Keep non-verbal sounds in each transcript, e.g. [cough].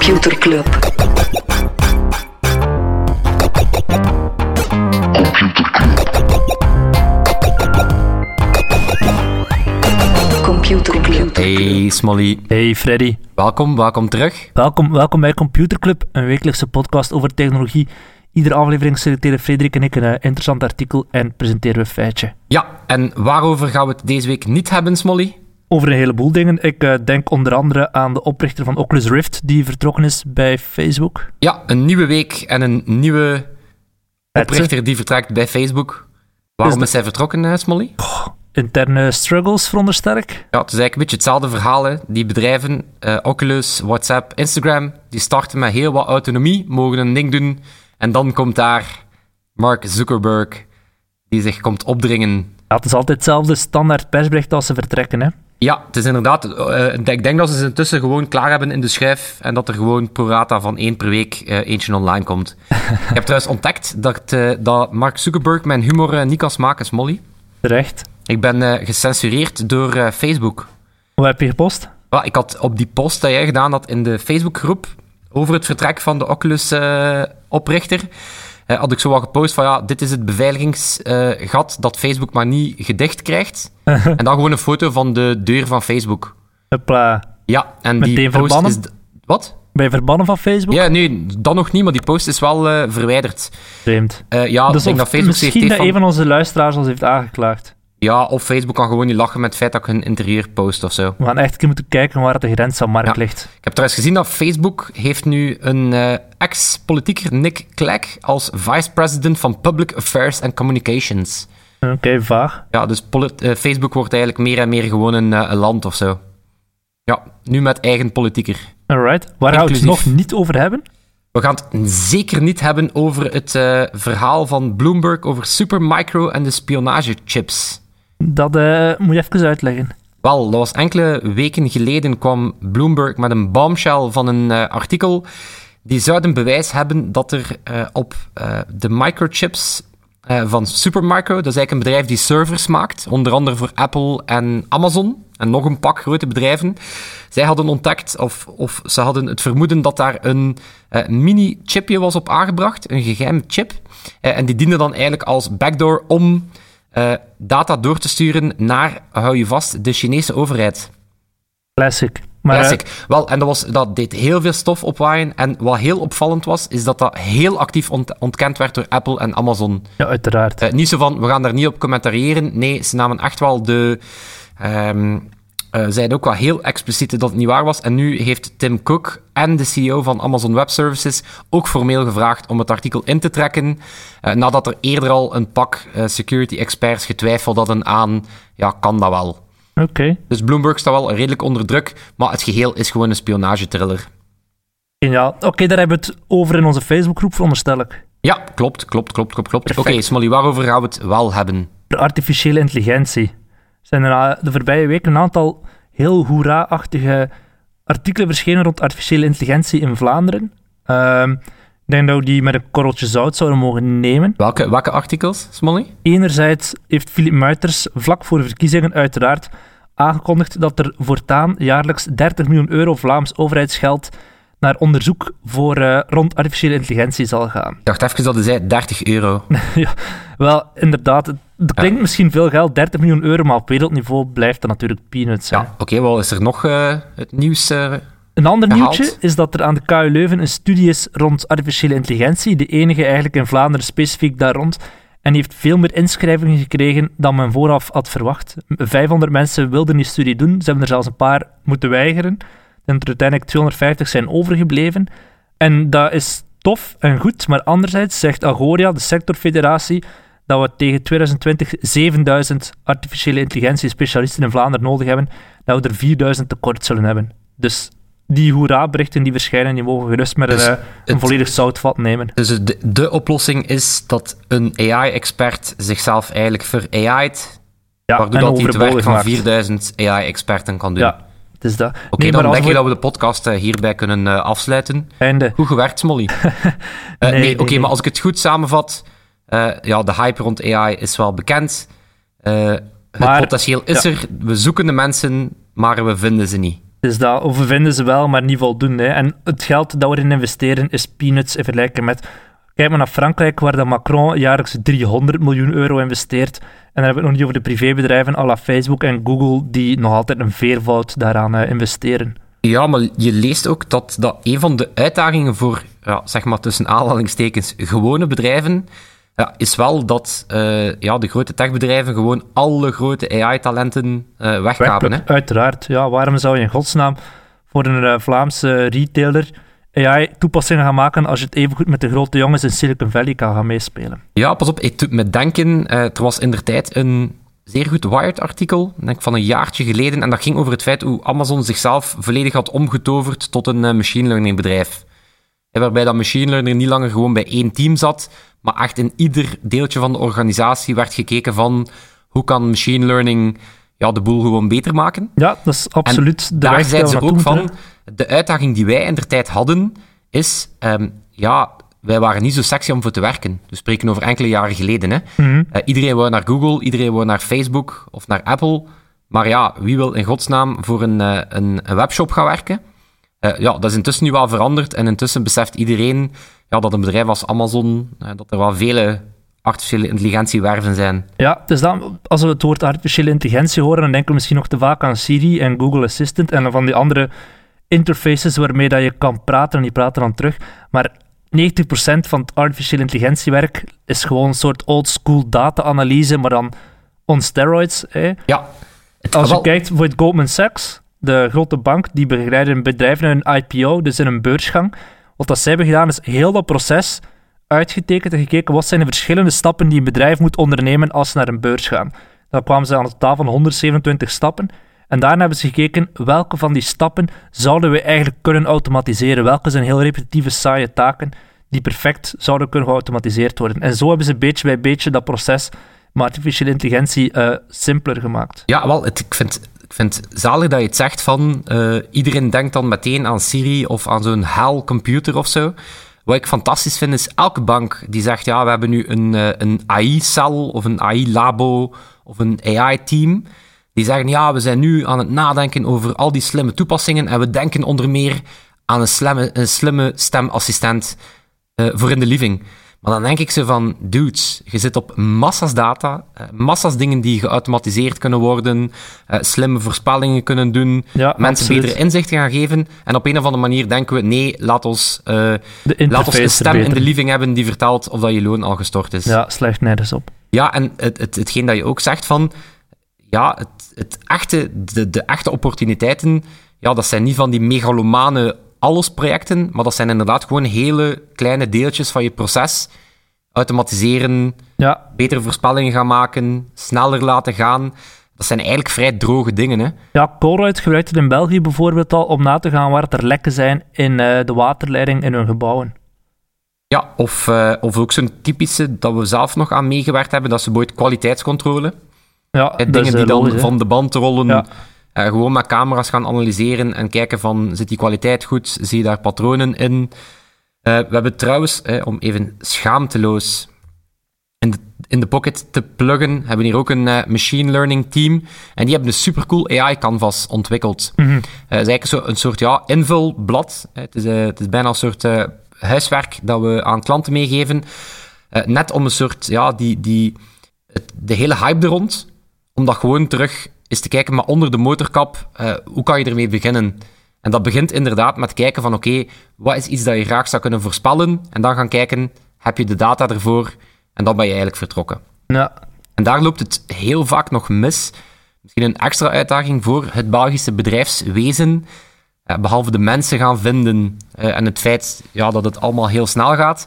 Computer Club. Computer Club. Hey Smolly, Hey Freddy, welkom, welkom terug. welkom, welkom bij Computer Club, een wekelijkse podcast over technologie. Iedere aflevering selecteren Frederik en ik een eh, interessant artikel en presenteren we een feitje. Ja, en waarover gaan we het deze week niet hebben, Smolly? Over een heleboel dingen. Ik eh, denk onder andere aan de oprichter van Oculus Rift, die vertrokken is bij Facebook. Ja, een nieuwe week en een nieuwe oprichter die vertrekt bij Facebook. Waarom Is is, hij vertrokken, eh, Smolly? Interne struggles, veronderstel ik. Ja, het is eigenlijk een beetje hetzelfde verhaal. Hè. Die bedrijven, eh, Oculus, WhatsApp, Instagram, die starten met heel wat autonomie, mogen een ding doen. En dan komt daar Mark Zuckerberg, die zich komt opdringen Ja, het is altijd hetzelfde standaard persbericht als ze vertrekken. Hè. Ja, het is inderdaad. eh, ik denk dat ze ze intussen gewoon klaar hebben in de schuif en dat er gewoon pro rata van één per week eh, eentje online komt. [laughs] ik heb trouwens ontdekt dat, eh, dat Mark Zuckerberg mijn humor eh, niet kan smaken, Smolly. Terecht. Ik ben eh, gecensureerd door eh, Facebook. Hoe heb je gepost? Ik had op die post dat jij gedaan had in de Facebookgroep over het vertrek van de Oculus-oprichter, eh, had ik zo wat gepost van ja, dit is het beveiligingsgat dat Facebook maar niet gedicht krijgt. [laughs] en dan gewoon een foto van de deur van Facebook. Hopla. Ja, en Meteen die post verbannen? is... Wat? Ben je verbannen van Facebook? Ja, nee, dan nog niet, maar die post is wel eh, verwijderd. Vreemd. Eh, ja, Dus ik denk dat Facebook misschien heeft dat van... een van onze luisteraars ons heeft aangeklaagd. Ja, of Facebook kan gewoon niet lachen met het feit dat ik hun interieur post of zo. We gaan echt moeten kijken waar de grens van Mark Ja. ligt. Ik heb trouwens gezien dat Facebook heeft nu een eh, ex-politieker, Nick Clegg, als vice president van Public Affairs and Communications. Oké, vaag. Ja, dus eh, Facebook wordt eigenlijk meer en meer gewoon een, eh, een land of zo. Ja, nu met eigen politieker. Alright. Waar gaan we het nog niet over hebben? We gaan het zeker niet hebben over het verhaal van Bloomberg over Supermicro en de spionagechips. Dat eh, moet je even uitleggen. Wel, dat was enkele weken geleden kwam Bloomberg met een bombshell van een eh, artikel. Die zouden bewijs hebben dat er eh, op de microchips van Supermicro, dat is eigenlijk een bedrijf die servers maakt, onder andere voor Apple en Amazon en nog een pak grote bedrijven. Zij hadden ontdekt, of, of ze hadden het vermoeden dat daar een mini-chipje was op aangebracht, een geheim chip. En die diende dan eigenlijk als backdoor om eh, data door te sturen naar, hou je vast, de Chinese overheid. Classic. Maar eh, Classic. Wel, en dat, was, dat deed heel veel stof opwaaien. En wat heel opvallend was, is dat dat heel actief ont- ontkend werd door Apple en Amazon. ja, uiteraard. Eh, niet zo van, we gaan daar niet op commentariëren. Nee, ze namen echt wel de... ehm eh, zeiden ook wel heel expliciet dat het niet waar was. En nu heeft Tim Cook en de CEO van Amazon Web Services ook formeel gevraagd om het artikel in te trekken. eh, nadat er eerder al een pak eh, security experts getwijfeld hadden aan, ja, kan dat wel? Oké. Dus Bloomberg staat wel redelijk onder druk, maar het geheel is gewoon een spionagetriller. Geniaal. Oké, daar hebben we het over in onze Facebookgroep, veronderstel ik. Ja, klopt, klopt, klopt, klopt, klopt. Oké. Smolly, waarover gaan we het wel hebben? De artificiële intelligentie. Zijn er na de voorbije weken een aantal heel hoera-achtige artikelen verschenen rond artificiële intelligentie in Vlaanderen. Ehm, ik denk dat we die met een korreltje zout zouden mogen nemen. Welke, welke artikels, Smolly? Enerzijds heeft Philip Muiters vlak voor de verkiezingen uiteraard aangekondigd dat er voortaan jaarlijks 30 miljoen euro Vlaams overheidsgeld naar onderzoek voor, eh, rond artificiële intelligentie zal gaan. Ik dacht even dat hij zei 30 euro. [laughs] ja, wel, inderdaad, het klinkt misschien veel geld, 30 miljoen euro, maar op wereldniveau blijft dat natuurlijk peanuts. Ja, oké, wel is er nog eh, het nieuws? eh, Een ander Gehaald. nieuwtje is dat er aan de KU Leuven een studie is rond artificiële intelligentie, de enige eigenlijk in Vlaanderen specifiek daar rond, en die heeft veel meer inschrijvingen gekregen dan men vooraf had verwacht. 500 mensen wilden die studie doen, ze hebben er zelfs een paar moeten weigeren, en er uiteindelijk 250 zijn overgebleven. En dat is tof en goed, maar anderzijds zegt Agoria, de sectorfederatie, dat we tegen 2020 7000 artificiële intelligentie-specialisten in Vlaanderen nodig hebben, dat we er 4000 tekort zullen hebben. Dus die hoera-berichten die verschijnen, die mogen gerust met Dus een, eh, een volledig zoutvat nemen. Dus de, de oplossing is dat een AI-expert zichzelf eigenlijk ver-AI'd, Ja, waardoor dat hij het werk van maakt. 4000 AI-experten kan doen. Ja, het is dat. Oké, Nee, dan maar denk je als dat we de podcast eh, hierbij kunnen eh, afsluiten. Einde. Goed gewerkt, Smolly. [laughs] Eh, nee, oké, nee. maar als ik het goed samenvat, ja, de hype rond AI is wel bekend. Eh, het Maar- potentieel is ja. er. We zoeken de mensen, maar we vinden ze niet. Dus dat overvinden ze wel, maar niet voldoende. Hè. En het geld dat we erin investeren is peanuts in vergelijking met... Kijk maar naar Frankrijk, waar de Macron jaarlijks 300 miljoen euro investeert. En dan hebben we het nog niet over de privébedrijven à la Facebook en Google, die nog altijd een veervoud daaraan uh, investeren. Ja, maar je leest ook dat dat een van de uitdagingen voor, ja, zeg maar tussen aanhalingstekens, gewone bedrijven, ja, is wel dat uh, ja, de grote techbedrijven gewoon alle grote AI-talenten uh, wegkapen. Hè? Uiteraard. Ja, waarom zou je in godsnaam voor een uh, Vlaamse retailer AI-toepassingen gaan maken als je het evengoed met de grote jongens in Silicon Valley kan gaan meespelen? Ja, pas op. Ik doet me denken, er was in der tijd een zeer goed Wired-artikel, denk van een jaartje geleden, en dat ging over het feit hoe Amazon zichzelf volledig had omgetoverd tot een machine learning bedrijf. Waarbij dat machine learning niet langer gewoon bij één team zat, maar echt in ieder deeltje van de organisatie werd gekeken van hoe kan machine learning ja, de boel gewoon beter maken. Ja, dat is absoluut de Daar zeiden ze ook van, de uitdaging die wij in de tijd hadden, is, um, ja, wij waren niet zo sexy om voor te werken. We spreken over enkele jaren geleden. Hè. Mm -hmm. uh, iedereen wou naar Google, iedereen wou naar Facebook of naar Apple. Maar ja, wie wil in godsnaam voor een, uh, een, een webshop gaan werken? Uh, ja, dat is intussen nu wel veranderd. En intussen beseft iedereen ja, dat een bedrijf als Amazon, uh, dat er wel vele artificiële intelligentiewerven zijn. Ja, dus dan, als we het woord artificiële intelligentie horen, dan denken we misschien nog te vaak aan Siri en Google Assistant en van die andere interfaces waarmee dat je kan praten en die praten dan terug. Maar 90% van het artificiële intelligentiewerk is gewoon een soort old-school data-analyse, maar dan on steroids. Hè? Ja. Als je kijkt voor het Goldman Sachs, de grote bank, die begeleiden bedrijven in een IPO, dus in een beursgang. Wat dat zij hebben gedaan, is heel dat proces uitgetekend en gekeken wat zijn de verschillende stappen die een bedrijf moet ondernemen als ze naar een beurs gaan. Dan kwamen ze aan een totaal van 127 stappen. En daarna hebben ze gekeken welke van die stappen zouden we eigenlijk kunnen automatiseren. Welke zijn heel repetitieve, saaie taken die perfect zouden kunnen geautomatiseerd worden. En zo hebben ze beetje bij beetje dat proces met artificiële intelligentie uh, simpeler gemaakt. Ja, wel, het, ik vind ik vind het zalig dat je het zegt van uh, iedereen denkt dan meteen aan Siri of aan zo'n HAL computer of zo. Wat ik fantastisch vind is elke bank die zegt ja, we hebben nu een, uh, een AI-cel of een AI-labo of een AI-team. Die zeggen ja, we zijn nu aan het nadenken over al die slimme toepassingen en we denken onder meer aan een slimme, een slimme stemassistent uh, voor in de living. Maar dan denk ik zo van, dudes, je zit op massa's data, uh, massa's dingen die geautomatiseerd kunnen worden, uh, slimme voorspellingen kunnen doen, ja, mensen absoluut. betere inzichten gaan geven. En op een of andere manier denken we, nee, laat ons, uh, laat ons een stem in de living hebben die vertelt of dat je loon al gestort is. Ja, slecht nergens op. Ja, en het, het, hetgeen dat je ook zegt van, ja, het, het echte, de, de echte opportuniteiten, ja, dat zijn niet van die megalomane alles projecten, maar dat zijn inderdaad gewoon hele kleine deeltjes van je proces. Automatiseren, ja. betere voorspellingen gaan maken, sneller laten gaan. Dat zijn eigenlijk vrij droge dingen. Hè? Ja, Colruyt gebruikt het in België bijvoorbeeld al om na te gaan waar er lekken zijn in uh, de waterleiding in hun gebouwen. Ja, of, uh, of ook zo'n typische dat we zelf nog aan meegewerkt hebben, dat is bijvoorbeeld kwaliteitscontrole. Ja, dingen die dan logisch, van de band rollen. Ja. Uh, gewoon met camera's gaan analyseren en kijken van, zit die kwaliteit goed? Zie je daar patronen in? Uh, we hebben trouwens, eh, om even schaamteloos in de, in de pocket te pluggen, hebben we hier ook een uh, machine learning team. En die hebben een supercool AI canvas ontwikkeld. Mm -hmm. het is eigenlijk zo een soort ja, invulblad. Het is, het is bijna een soort huiswerk dat we aan klanten meegeven. net om een soort, ja, die, die, het, de hele hype er rond, om dat gewoon terug is te kijken, maar onder de motorkap, uh, hoe kan je ermee beginnen? En dat begint inderdaad met kijken van, oké, okay, wat is iets dat je graag zou kunnen voorspellen? En dan gaan kijken, heb je de data ervoor? En dan ben je eigenlijk vertrokken. Ja. En daar loopt het heel vaak nog mis. Misschien een extra uitdaging voor het Belgische bedrijfswezen. Uh, behalve de mensen gaan vinden uh, en het feit ja, dat het allemaal heel snel gaat,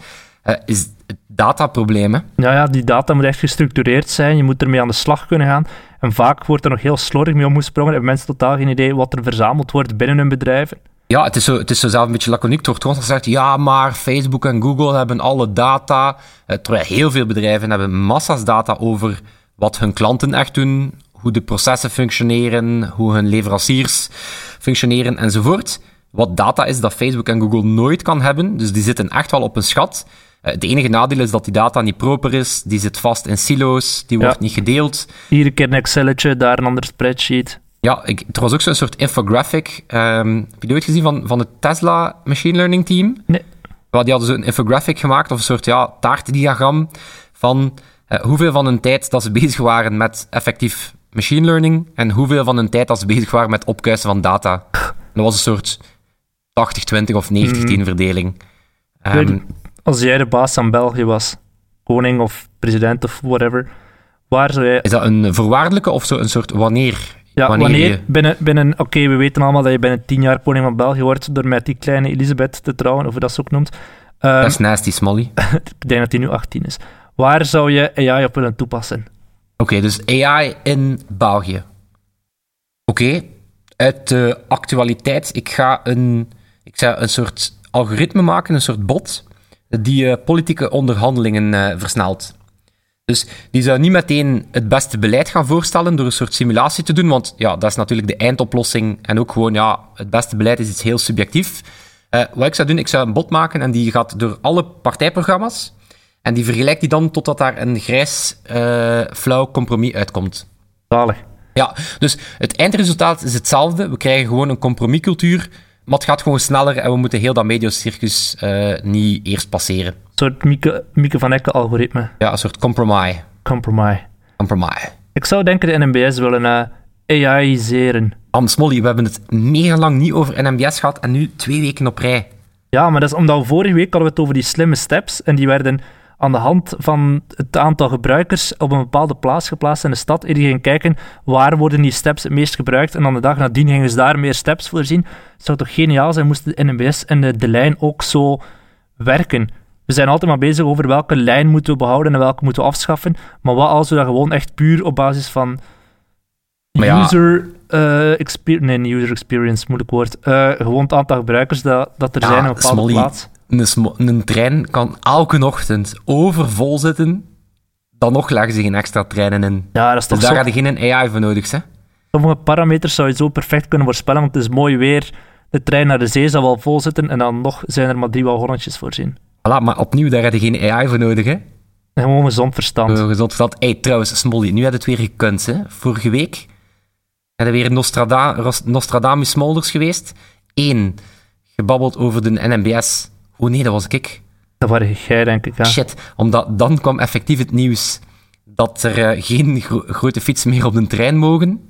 is dataprobleem. Hè? Ja, ja, die data moet echt gestructureerd zijn. Je moet ermee aan de slag kunnen gaan. En vaak wordt er nog heel slordig mee omgesprongen. Hebben mensen totaal geen idee wat er verzameld wordt binnen hun bedrijven. Ja, het is zo, het is zo zelf een beetje laconiek. Het wordt gezegd, ja, maar Facebook en Google hebben alle data. Terwijl heel veel bedrijven hebben massa's data over wat hun klanten echt doen, hoe de processen functioneren, hoe hun leveranciers functioneren enzovoort. Wat data is dat Facebook en Google nooit kan hebben. Dus die zitten echt wel op een schat. Het enige nadeel is dat die data niet proper is. Die zit vast in silo's, die wordt niet gedeeld. Hier een keer een Excelletje, daar een ander spreadsheet. Ja, ik, er was ook zo'n soort infographic. ehm, heb je die ooit gezien van, van het Tesla Machine Learning Team? Nee. Die hadden zo'n infographic gemaakt, of een soort ja, taartdiagram van eh, hoeveel van hun tijd dat ze [laughs] bezig waren met effectief machine learning en hoeveel van hun tijd dat ze bezig waren met opkuisen van data. Dat was een soort 80-20 of 90-10 verdeling. Ehm, Weet- Als jij de baas van België was, koning of president of whatever, waar zou jij... is dat een voorwaardelijke of zo een soort wanneer? Ja, wanneer wanneer, je- binnen, binnen oké, we weten allemaal dat je binnen tien jaar koning van België wordt door met die kleine Elisabeth te trouwen, of hoe dat ze ook noemt. Ehm, Dat is nasty, Smolly. [laughs] ik denk dat hij nu 18 is. Waar zou je AI op willen toepassen? Oké, dus AI in België. Oké, uit de actualiteit. Ik ga een, ik ga een soort algoritme maken, een soort bot, die eh, politieke onderhandelingen eh, versnelt. Dus die zou niet meteen het beste beleid gaan voorstellen door een soort simulatie te doen, want ja, dat is natuurlijk de eindoplossing. En ook gewoon, ja, het beste beleid is iets heel subjectief. Eh, wat ik zou doen, ik zou een bot maken en die gaat door alle partijprogramma's. En die vergelijkt die dan totdat daar een grijs, eh, flauw compromis uitkomt. Zalig. Ja, dus het eindresultaat is hetzelfde. We krijgen gewoon een compromiscultuur, maar het gaat gewoon sneller en we moeten heel dat mediocircus eh niet eerst passeren. Een soort Mieke, Mieke van Ecken algoritme. Ja, een soort compromis. Compromise. Compromis. Ik zou denken de NMBS willen eh AI'seren. Am Smolly, we hebben het mega lang niet over NMBS gehad en nu twee weken op rij. Ja, maar dat is omdat we vorige week hadden we het over die slimme steps en die werden aan de hand van het aantal gebruikers op een bepaalde plaats geplaatst in de stad. En die gingen kijken waar worden die steps het meest gebruikt. En dan de dag nadien gingen ze daar meer steps voorzien. Het zou toch geniaal zijn moesten de NMBS en de, de lijn ook zo werken. We zijn altijd maar bezig over welke lijn moeten we behouden en welke moeten we afschaffen. Maar wat als we dat gewoon echt puur op basis van Maar ja- user eh, experience... Nee, user experience, moeilijk woord. Eh, gewoon het aantal gebruikers dat, dat er Ja, zijn op een bepaalde plaats. Een, een trein kan elke ochtend overvol zitten, dan nog leggen ze geen extra treinen in. Ja, dat is Dus toch daar zo. had je geen AI voor nodig, hè? Sommige parameters zou je zo perfect kunnen voorspellen, want het is mooi weer. De trein naar de zee zal wel vol zitten en dan nog zijn er maar drie walhorentjes voorzien. Voilà, maar opnieuw, daar had je geen AI voor nodig, hè? Gewoon gezond verstand. Zo gezond verteld. Hey, trouwens, Smolly, nu had het weer gekund, hè? Vorige week hadden we weer Nostrada Nostradamus Smolders geweest. Eén, gebabbeld over de NMBS. Oh nee, dat was ik. Dat waren jij, denk ik. Ja. Shit, omdat dan kwam effectief het nieuws dat er eh, geen gro- grote fietsen meer op de trein mogen.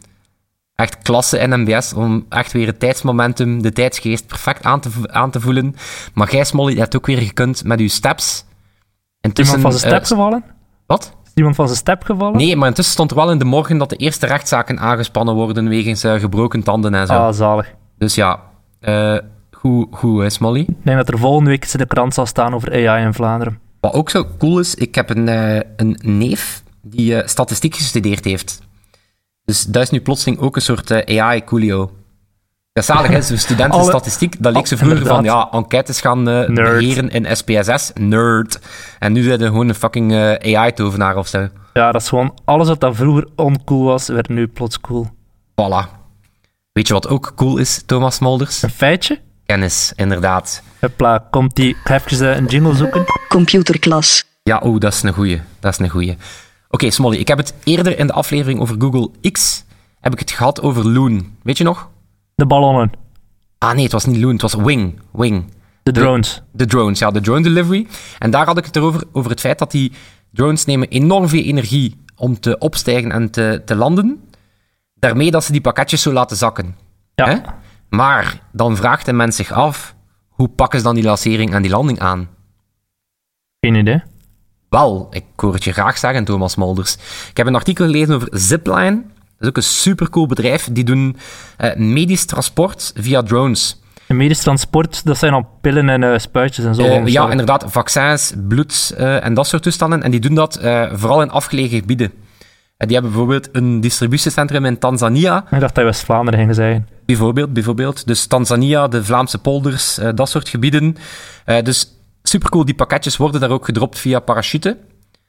Echt klasse NMBS, om echt weer het tijdsmomentum, de tijdsgeest perfect aan te, aan te voelen. Maar jij, Smolly, hebt ook weer gekund met uw steps. Intussen, Iemand van zijn step eh, gevallen? wat? Is iemand van zijn step gevallen? Nee, maar intussen stond er wel in de morgen dat de eerste rechtszaken aangespannen worden wegens eh, gebroken tanden en zo. Ah, zalig. Dus ja, goed, goed hè, Smolly. Ik denk dat er volgende week in de krant zal staan over AI in Vlaanderen. Wat ook zo cool is, ik heb een, eh, een neef die eh, statistiek gestudeerd heeft. Dus dat is nu plotseling ook een soort eh, AI-coolio. Ja, zalig, hè? Zo'n [laughs] student in Alle- statistiek, dat leek Oh, ze vroeger van, ja, enquêtes gaan Nerd. beheren in SPSS. Nerd. En nu zijn er gewoon een fucking AI-tovenaar of zo. Ja, dat is gewoon alles wat dat vroeger oncool was, werd nu plots cool. Voilà. Weet je wat ook cool is, Thomas Molders? Een feitje? Kennis, inderdaad. Hupla, komt die... Ik ga even eh, een jingle zoeken. Computerklas. Ja, oh, dat is een goeie. Dat is een goeie. Oké, Smolly, ik heb het eerder in de aflevering over Google X, heb ik het gehad over Loon. Weet je nog? De ballonnen. Ah nee, het was niet Loon, het was Wing. Wing. De drones. De drones, ja, de drone delivery. En daar had ik het erover, over het feit dat die drones nemen enorm veel energie om te opstijgen en te, te landen. Daarmee dat ze die pakketjes zo laten zakken. Ja. Hè? Maar dan vraagt de mens zich af, hoe pakken ze dan die lancering en die landing aan? Geen idee. Wel, ik hoor het je graag zeggen, Thomas Molders. Ik heb een artikel gelezen over Zipline. Dat is ook een supercool bedrijf. Die doen eh, medisch transport via drones. En medisch transport, dat zijn al pillen en eh, spuitjes en zo. Eh, ja, inderdaad, vaccins, bloed en dat soort toestanden. En die doen dat vooral in afgelegen gebieden. En die hebben bijvoorbeeld een distributiecentrum in Tanzania. Ik dacht dat West-Vlaanderen ging zeggen. Bijvoorbeeld, bijvoorbeeld. Dus Tanzania, de Vlaamse polders, eh, dat soort gebieden. Eh, dus supercool, die pakketjes worden daar ook gedropt via parachute.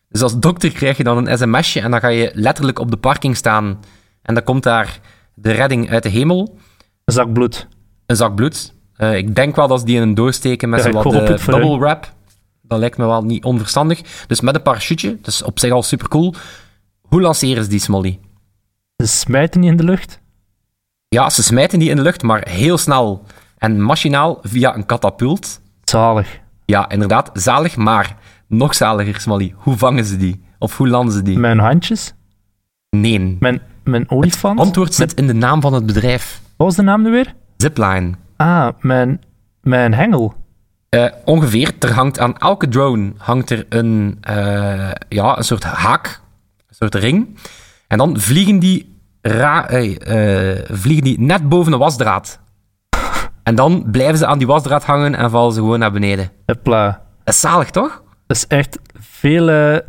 Dus als dokter krijg je dan een sms'je en dan ga je letterlijk op de parking staan. En dan komt daar de redding uit de hemel. Een zak bloed. Een zak bloed. Eh, ik denk wel dat ze die in een doos steken met Ja, zo ik wat hoop het voor double wrap. Dat lijkt me wel niet onverstandig. Dus met een parachute, dus op zich al supercool. Hoe lanceren ze die Smolly? Ze smijten niet in de lucht. Ja, ze smijten die in de lucht, maar heel snel en machinaal via een katapult. Zalig. Ja, inderdaad, zalig, maar nog zaliger, Smally. Hoe vangen ze die? Of hoe landen ze die? Mijn handjes? Nee. Mijn, mijn olifant? Antwoord zit in de naam van het bedrijf. Wat was de naam nu weer? Zipline. Ah, mijn, mijn hengel. Uh, ongeveer, er hangt aan elke drone hangt er een, uh, ja, een soort haak, een soort ring. En dan vliegen die, ra uh, vliegen die net boven de wasdraad. En dan blijven ze aan die wasdraad hangen en vallen ze gewoon naar beneden. Hopla. Dat is zalig, toch? Dat is echt veel,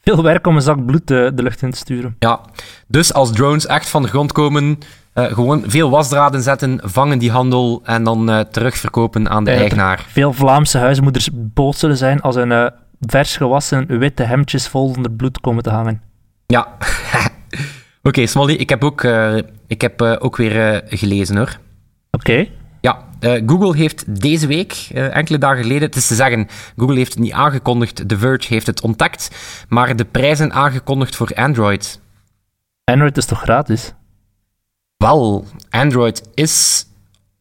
veel werk om een zak bloed de, de lucht in te sturen. Ja, dus als drones echt van de grond komen, uh, gewoon veel wasdraden zetten, vangen die handel en dan uh, terugverkopen aan de eigenaar. Veel Vlaamse huismoeders boos zullen zijn als hun uh, vers gewassen witte hemdjes vol onder bloed komen te hangen. Ja. [laughs] Oké, Smolly, ik heb ook, eh, ik heb, eh, ook weer eh, gelezen hoor. Oké. Ja, Google heeft deze week, enkele dagen geleden, het is te zeggen, Google heeft het niet aangekondigd, The Verge heeft het ontdekt, maar de prijzen aangekondigd voor Android. Android is toch gratis? Wel, Android is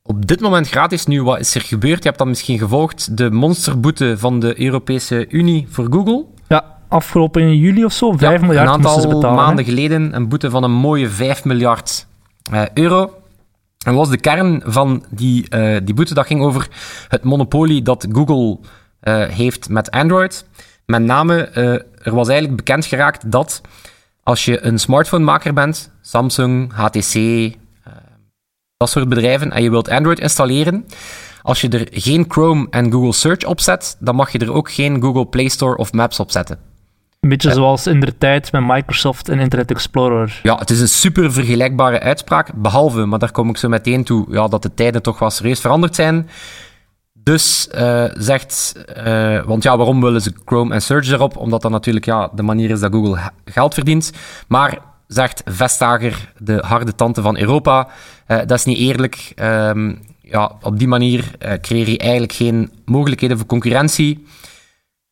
op dit moment gratis. Nu, wat is er gebeurd? Je hebt dat misschien gevolgd. De monsterboete van de Europese Unie voor Google. Ja, afgelopen juli of zo, 5 Ja, miljard Een aantal hè. maanden geleden een boete van een mooie 5 miljard eh, euro. En was de kern van die, eh, die boete, dat ging over het monopolie dat Google eh, heeft met Android. Met name, er was eigenlijk bekend geraakt dat als je een smartphonemaker bent, Samsung, HTC, dat soort bedrijven, en je wilt Android installeren, als je er geen Chrome en Google Search op zet, dan mag je er ook geen Google Play Store of Maps op zetten. Een beetje zoals in de tijd met Microsoft en Internet Explorer. Ja, het is een super vergelijkbare uitspraak, behalve, maar daar kom ik zo meteen toe, ja, dat de tijden toch wel serieus veranderd zijn. Dus eh, zegt, eh, want ja, waarom willen ze Chrome en Search erop? Omdat dat natuurlijk ja, de manier is dat Google geld verdient. Maar zegt Vestager, de harde tante van Europa, eh, dat is niet eerlijk. Ehm, ja, op die manier eh, creëer je eigenlijk geen mogelijkheden voor concurrentie.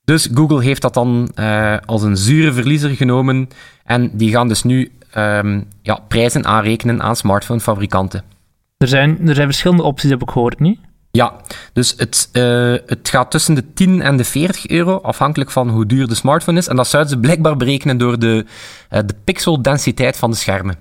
Dus Google heeft dat dan eh, als een zure verliezer genomen. En die gaan dus nu ehm, ja, prijzen aanrekenen aan smartphonefabrikanten. Er zijn, er zijn verschillende opties, heb ik gehoord, niet? Ja, dus het, eh, het gaat tussen de 10 en de 40 euro, afhankelijk van hoe duur de smartphone is. En dat zouden ze blijkbaar berekenen door de, eh, de pixeldensiteit van de schermen.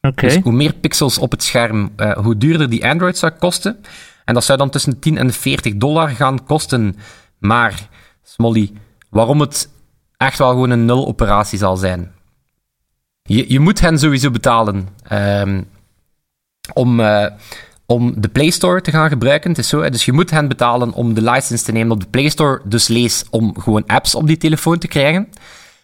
Oké. Dus hoe meer pixels op het scherm, eh, hoe duurder die Android zou kosten. En dat zou dan tussen de 10 en de 40 dollar gaan kosten. Maar, Smolly, waarom het echt wel gewoon een nul-operatie zal zijn. Je, je moet hen sowieso betalen ehm, om, om de Play Store te gaan gebruiken. Het is zo, dus je moet hen betalen om de license te nemen op de Play Store. Dus lees om gewoon apps op die telefoon te krijgen.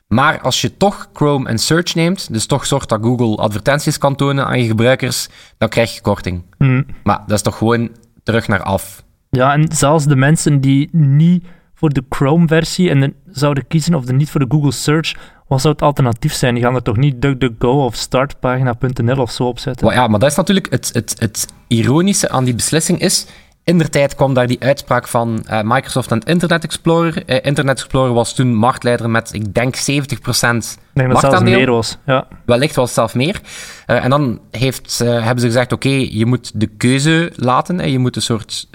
Maar als je toch Chrome en Search neemt, dus toch zorgt dat Google advertenties kan tonen aan je gebruikers, dan krijg je korting. Hm. Maar dat is toch gewoon terug naar af. Ja, en zelfs de mensen die niet voor de Chrome-versie en de, zouden kiezen of de niet voor de Google Search, wat zou het alternatief zijn? Die gaan er toch niet DuckDuckGo of startpagina.nl of zo opzetten? Maar ja, maar dat is natuurlijk het, het, het ironische aan die beslissing is... In tijd kwam daar die uitspraak van eh, Microsoft en Internet Explorer. Eh, Internet Explorer was toen marktleider met, ik denk, 70% Ik denk dat het zelfs marktaandeel. meer was. Ja. Wellicht was het zelf meer. Eh, en dan heeft, hebben ze gezegd, oké, je moet de keuze laten. En je moet een soort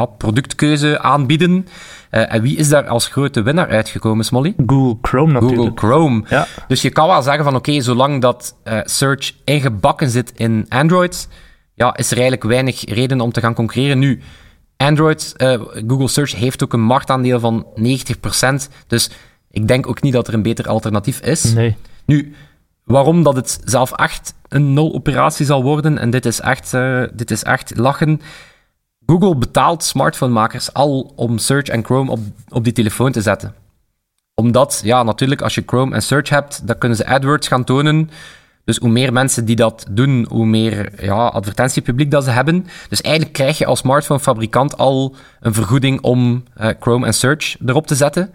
ja, productkeuze aanbieden. Eh, en wie is daar als grote winnaar uitgekomen, Smolly? Google Chrome natuurlijk. Google Chrome. Ja. Dus je kan wel zeggen van, oké, zolang dat eh, search ingebakken zit in Android, ja, is er eigenlijk weinig reden om te gaan concurreren. Nu, Android, eh, Google Search heeft ook een marktaandeel van 90%. Dus ik denk ook niet dat er een beter alternatief is. Nee. Nu, waarom dat het zelf echt een nul-operatie zal worden, en dit is echt, dit is echt lachen. Google betaalt smartphonemakers al om Search en Chrome op, op die telefoon te zetten. Omdat, ja, natuurlijk, als je Chrome en Search hebt, dan kunnen ze AdWords gaan tonen. Dus hoe meer mensen die dat doen, hoe meer ja, advertentiepubliek dat ze hebben. Dus eigenlijk krijg je als smartphonefabrikant al een vergoeding om eh, Chrome en Search erop te zetten.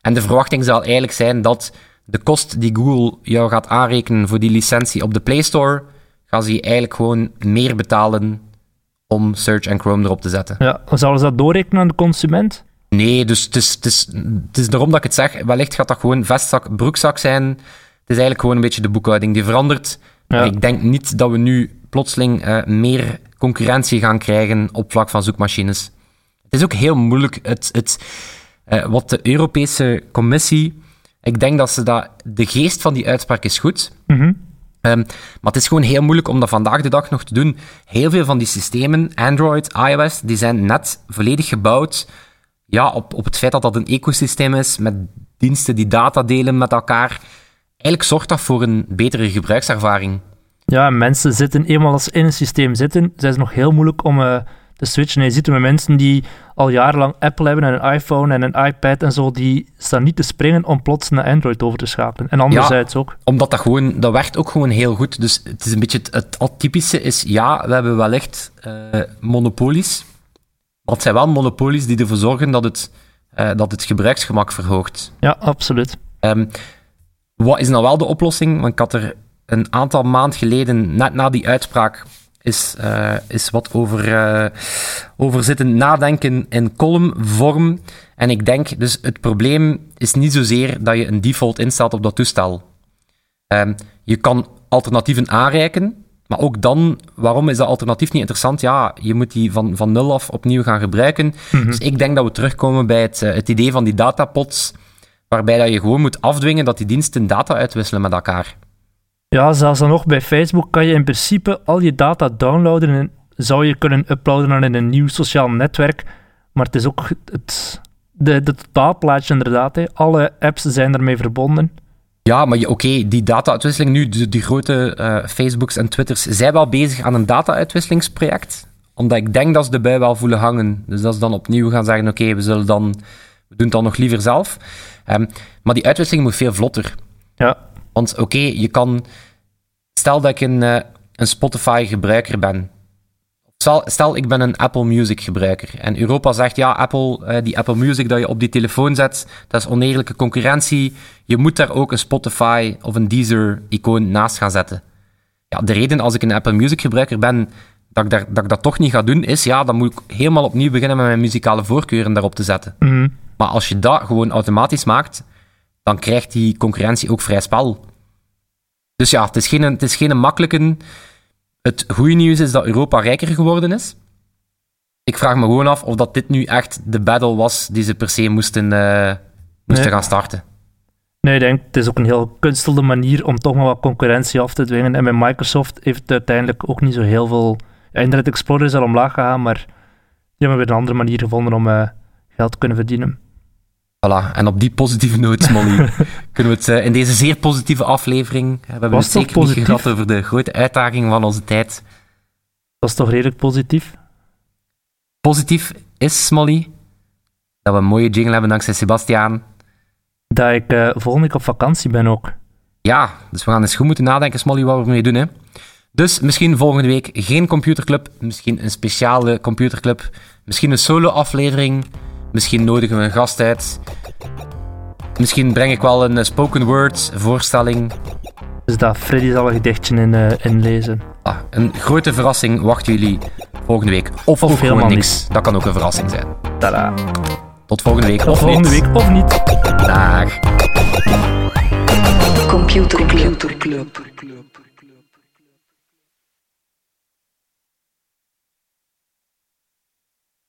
En de verwachting zal eigenlijk zijn dat de kost die Google jou gaat aanrekenen voor die licentie op de Play Store, gaan ze je eigenlijk gewoon meer betalen om Search en Chrome erop te zetten. Ja, zouden ze dat doorrekenen aan de consument? Nee, dus het is, het, is, het is daarom dat ik het zeg. Wellicht gaat dat gewoon vestzak, broekzak zijn. Het is eigenlijk gewoon een beetje de boekhouding die verandert. Ja. Ik denk niet dat we nu plotseling uh, meer concurrentie gaan krijgen op vlak van zoekmachines. Het is ook heel moeilijk. Het, het, uh, wat de Europese Commissie. Ik denk dat ze dat. De geest van die uitspraak is goed. Mm Um, maar het is gewoon heel moeilijk om dat vandaag de dag nog te doen. Heel veel van die systemen, Android, iOS, die zijn net volledig gebouwd ja, op, op het feit dat dat een ecosysteem is met diensten die data delen met elkaar. Eigenlijk zorgt dat voor een betere gebruikservaring. Ja, mensen zitten eenmaal als in een systeem zitten, zijn het nog heel moeilijk om uh, te switchen. En je ziet er met mensen die al jarenlang Apple hebben en een iPhone en een iPad en zo, die staan niet te springen om plots naar Android over te schakelen. En anderzijds ja, ook. Omdat dat gewoon, dat werkt ook gewoon heel goed. Dus het is een beetje het, het atypische is, ja, we hebben wellicht uh, monopolies, maar het zijn wel monopolies die ervoor zorgen dat het, uh, dat het gebruiksgemak verhoogt. Ja, absoluut. Um, wat is nou wel de oplossing? Want ik had er een aantal maand geleden, net na die uitspraak, is, uh, is wat over, uh, over zitten nadenken in columnvorm. En ik denk, dus het probleem is niet zozeer dat je een default instelt op dat toestel. Um, je kan alternatieven aanreiken, maar ook dan, waarom is dat alternatief niet interessant? Ja, je moet die van, van nul af opnieuw gaan gebruiken. Mm -hmm. Dus ik denk dat we terugkomen bij het, uh, het idee van die datapots, waarbij dat je gewoon moet afdwingen dat die diensten data uitwisselen met elkaar. Ja, zelfs dan nog bij Facebook kan je in principe al je data downloaden en zou je kunnen uploaden naar een nieuw sociaal netwerk. Maar het is ook het, de, de totaalplaatje inderdaad. Hè. Alle apps zijn ermee verbonden. Ja, maar oké, okay, die data-uitwisseling nu, die, die grote uh, Facebooks en Twitters, zijn wel bezig aan een data-uitwisselingsproject. Omdat ik denk dat ze de bui wel voelen hangen. Dus dat ze dan opnieuw gaan zeggen, oké, okay, we zullen dan, we doen het dan nog liever zelf. Um, maar die uitwisseling moet veel vlotter. Ja. Want oké, okay, je kan... Stel dat ik een, uh, een Spotify-gebruiker ben. Stel, stel, ik ben een Apple Music-gebruiker. En Europa zegt, ja, Apple, uh, die Apple Music dat je op die telefoon zet, dat is oneerlijke concurrentie. Je moet daar ook een Spotify of een Deezer-icoon naast gaan zetten. Ja, de reden als ik een Apple Music-gebruiker ben, dat ik, daar, dat ik dat toch niet ga doen, is, ja, dan moet ik helemaal opnieuw beginnen met mijn muzikale voorkeuren daarop te zetten. Mm -hmm. Maar als je dat gewoon automatisch maakt, dan krijgt die concurrentie ook vrij spel. Dus ja, het is geen, het is geen makkelijke. Het goede nieuws is dat Europa rijker geworden is. Ik vraag me gewoon af of dat dit nu echt de battle was die ze per se moesten, uh, moesten nee. gaan starten. Nee, ik denk het is ook een heel kunstelde manier om toch maar wat concurrentie af te dwingen. En met Microsoft heeft het uiteindelijk ook niet zo heel veel. Internet Explorer is al omlaag gegaan, maar die hebben weer een andere manier gevonden om uh, geld te kunnen verdienen. Voilà, en op die positieve noot, Molly, [laughs] kunnen we het uh, in deze zeer positieve aflevering... We hebben Was het zeker positief? niet gehad over de grote uitdaging van onze tijd. Dat is toch redelijk positief? Positief is, Molly, dat we een mooie jingle hebben dankzij Sebastiaan. Dat ik uh, volgende week op vakantie ben ook. Ja, dus we gaan eens goed moeten nadenken, Smolly, wat we mee doen. Hè. Dus misschien volgende week geen computerclub, misschien een speciale computerclub, misschien een solo-aflevering... Misschien nodigen we een gast uit. Misschien breng ik wel een spoken word voorstelling. Dus dat Freddy zal een gedichtje in, uh, inlezen. Ah, een grote verrassing wacht jullie volgende week. Of, of helemaal niks. niet. Dat kan ook een verrassing zijn. Tada. Tot volgende week. Tot of volgende niet. week of niet. Dag. Computer Club.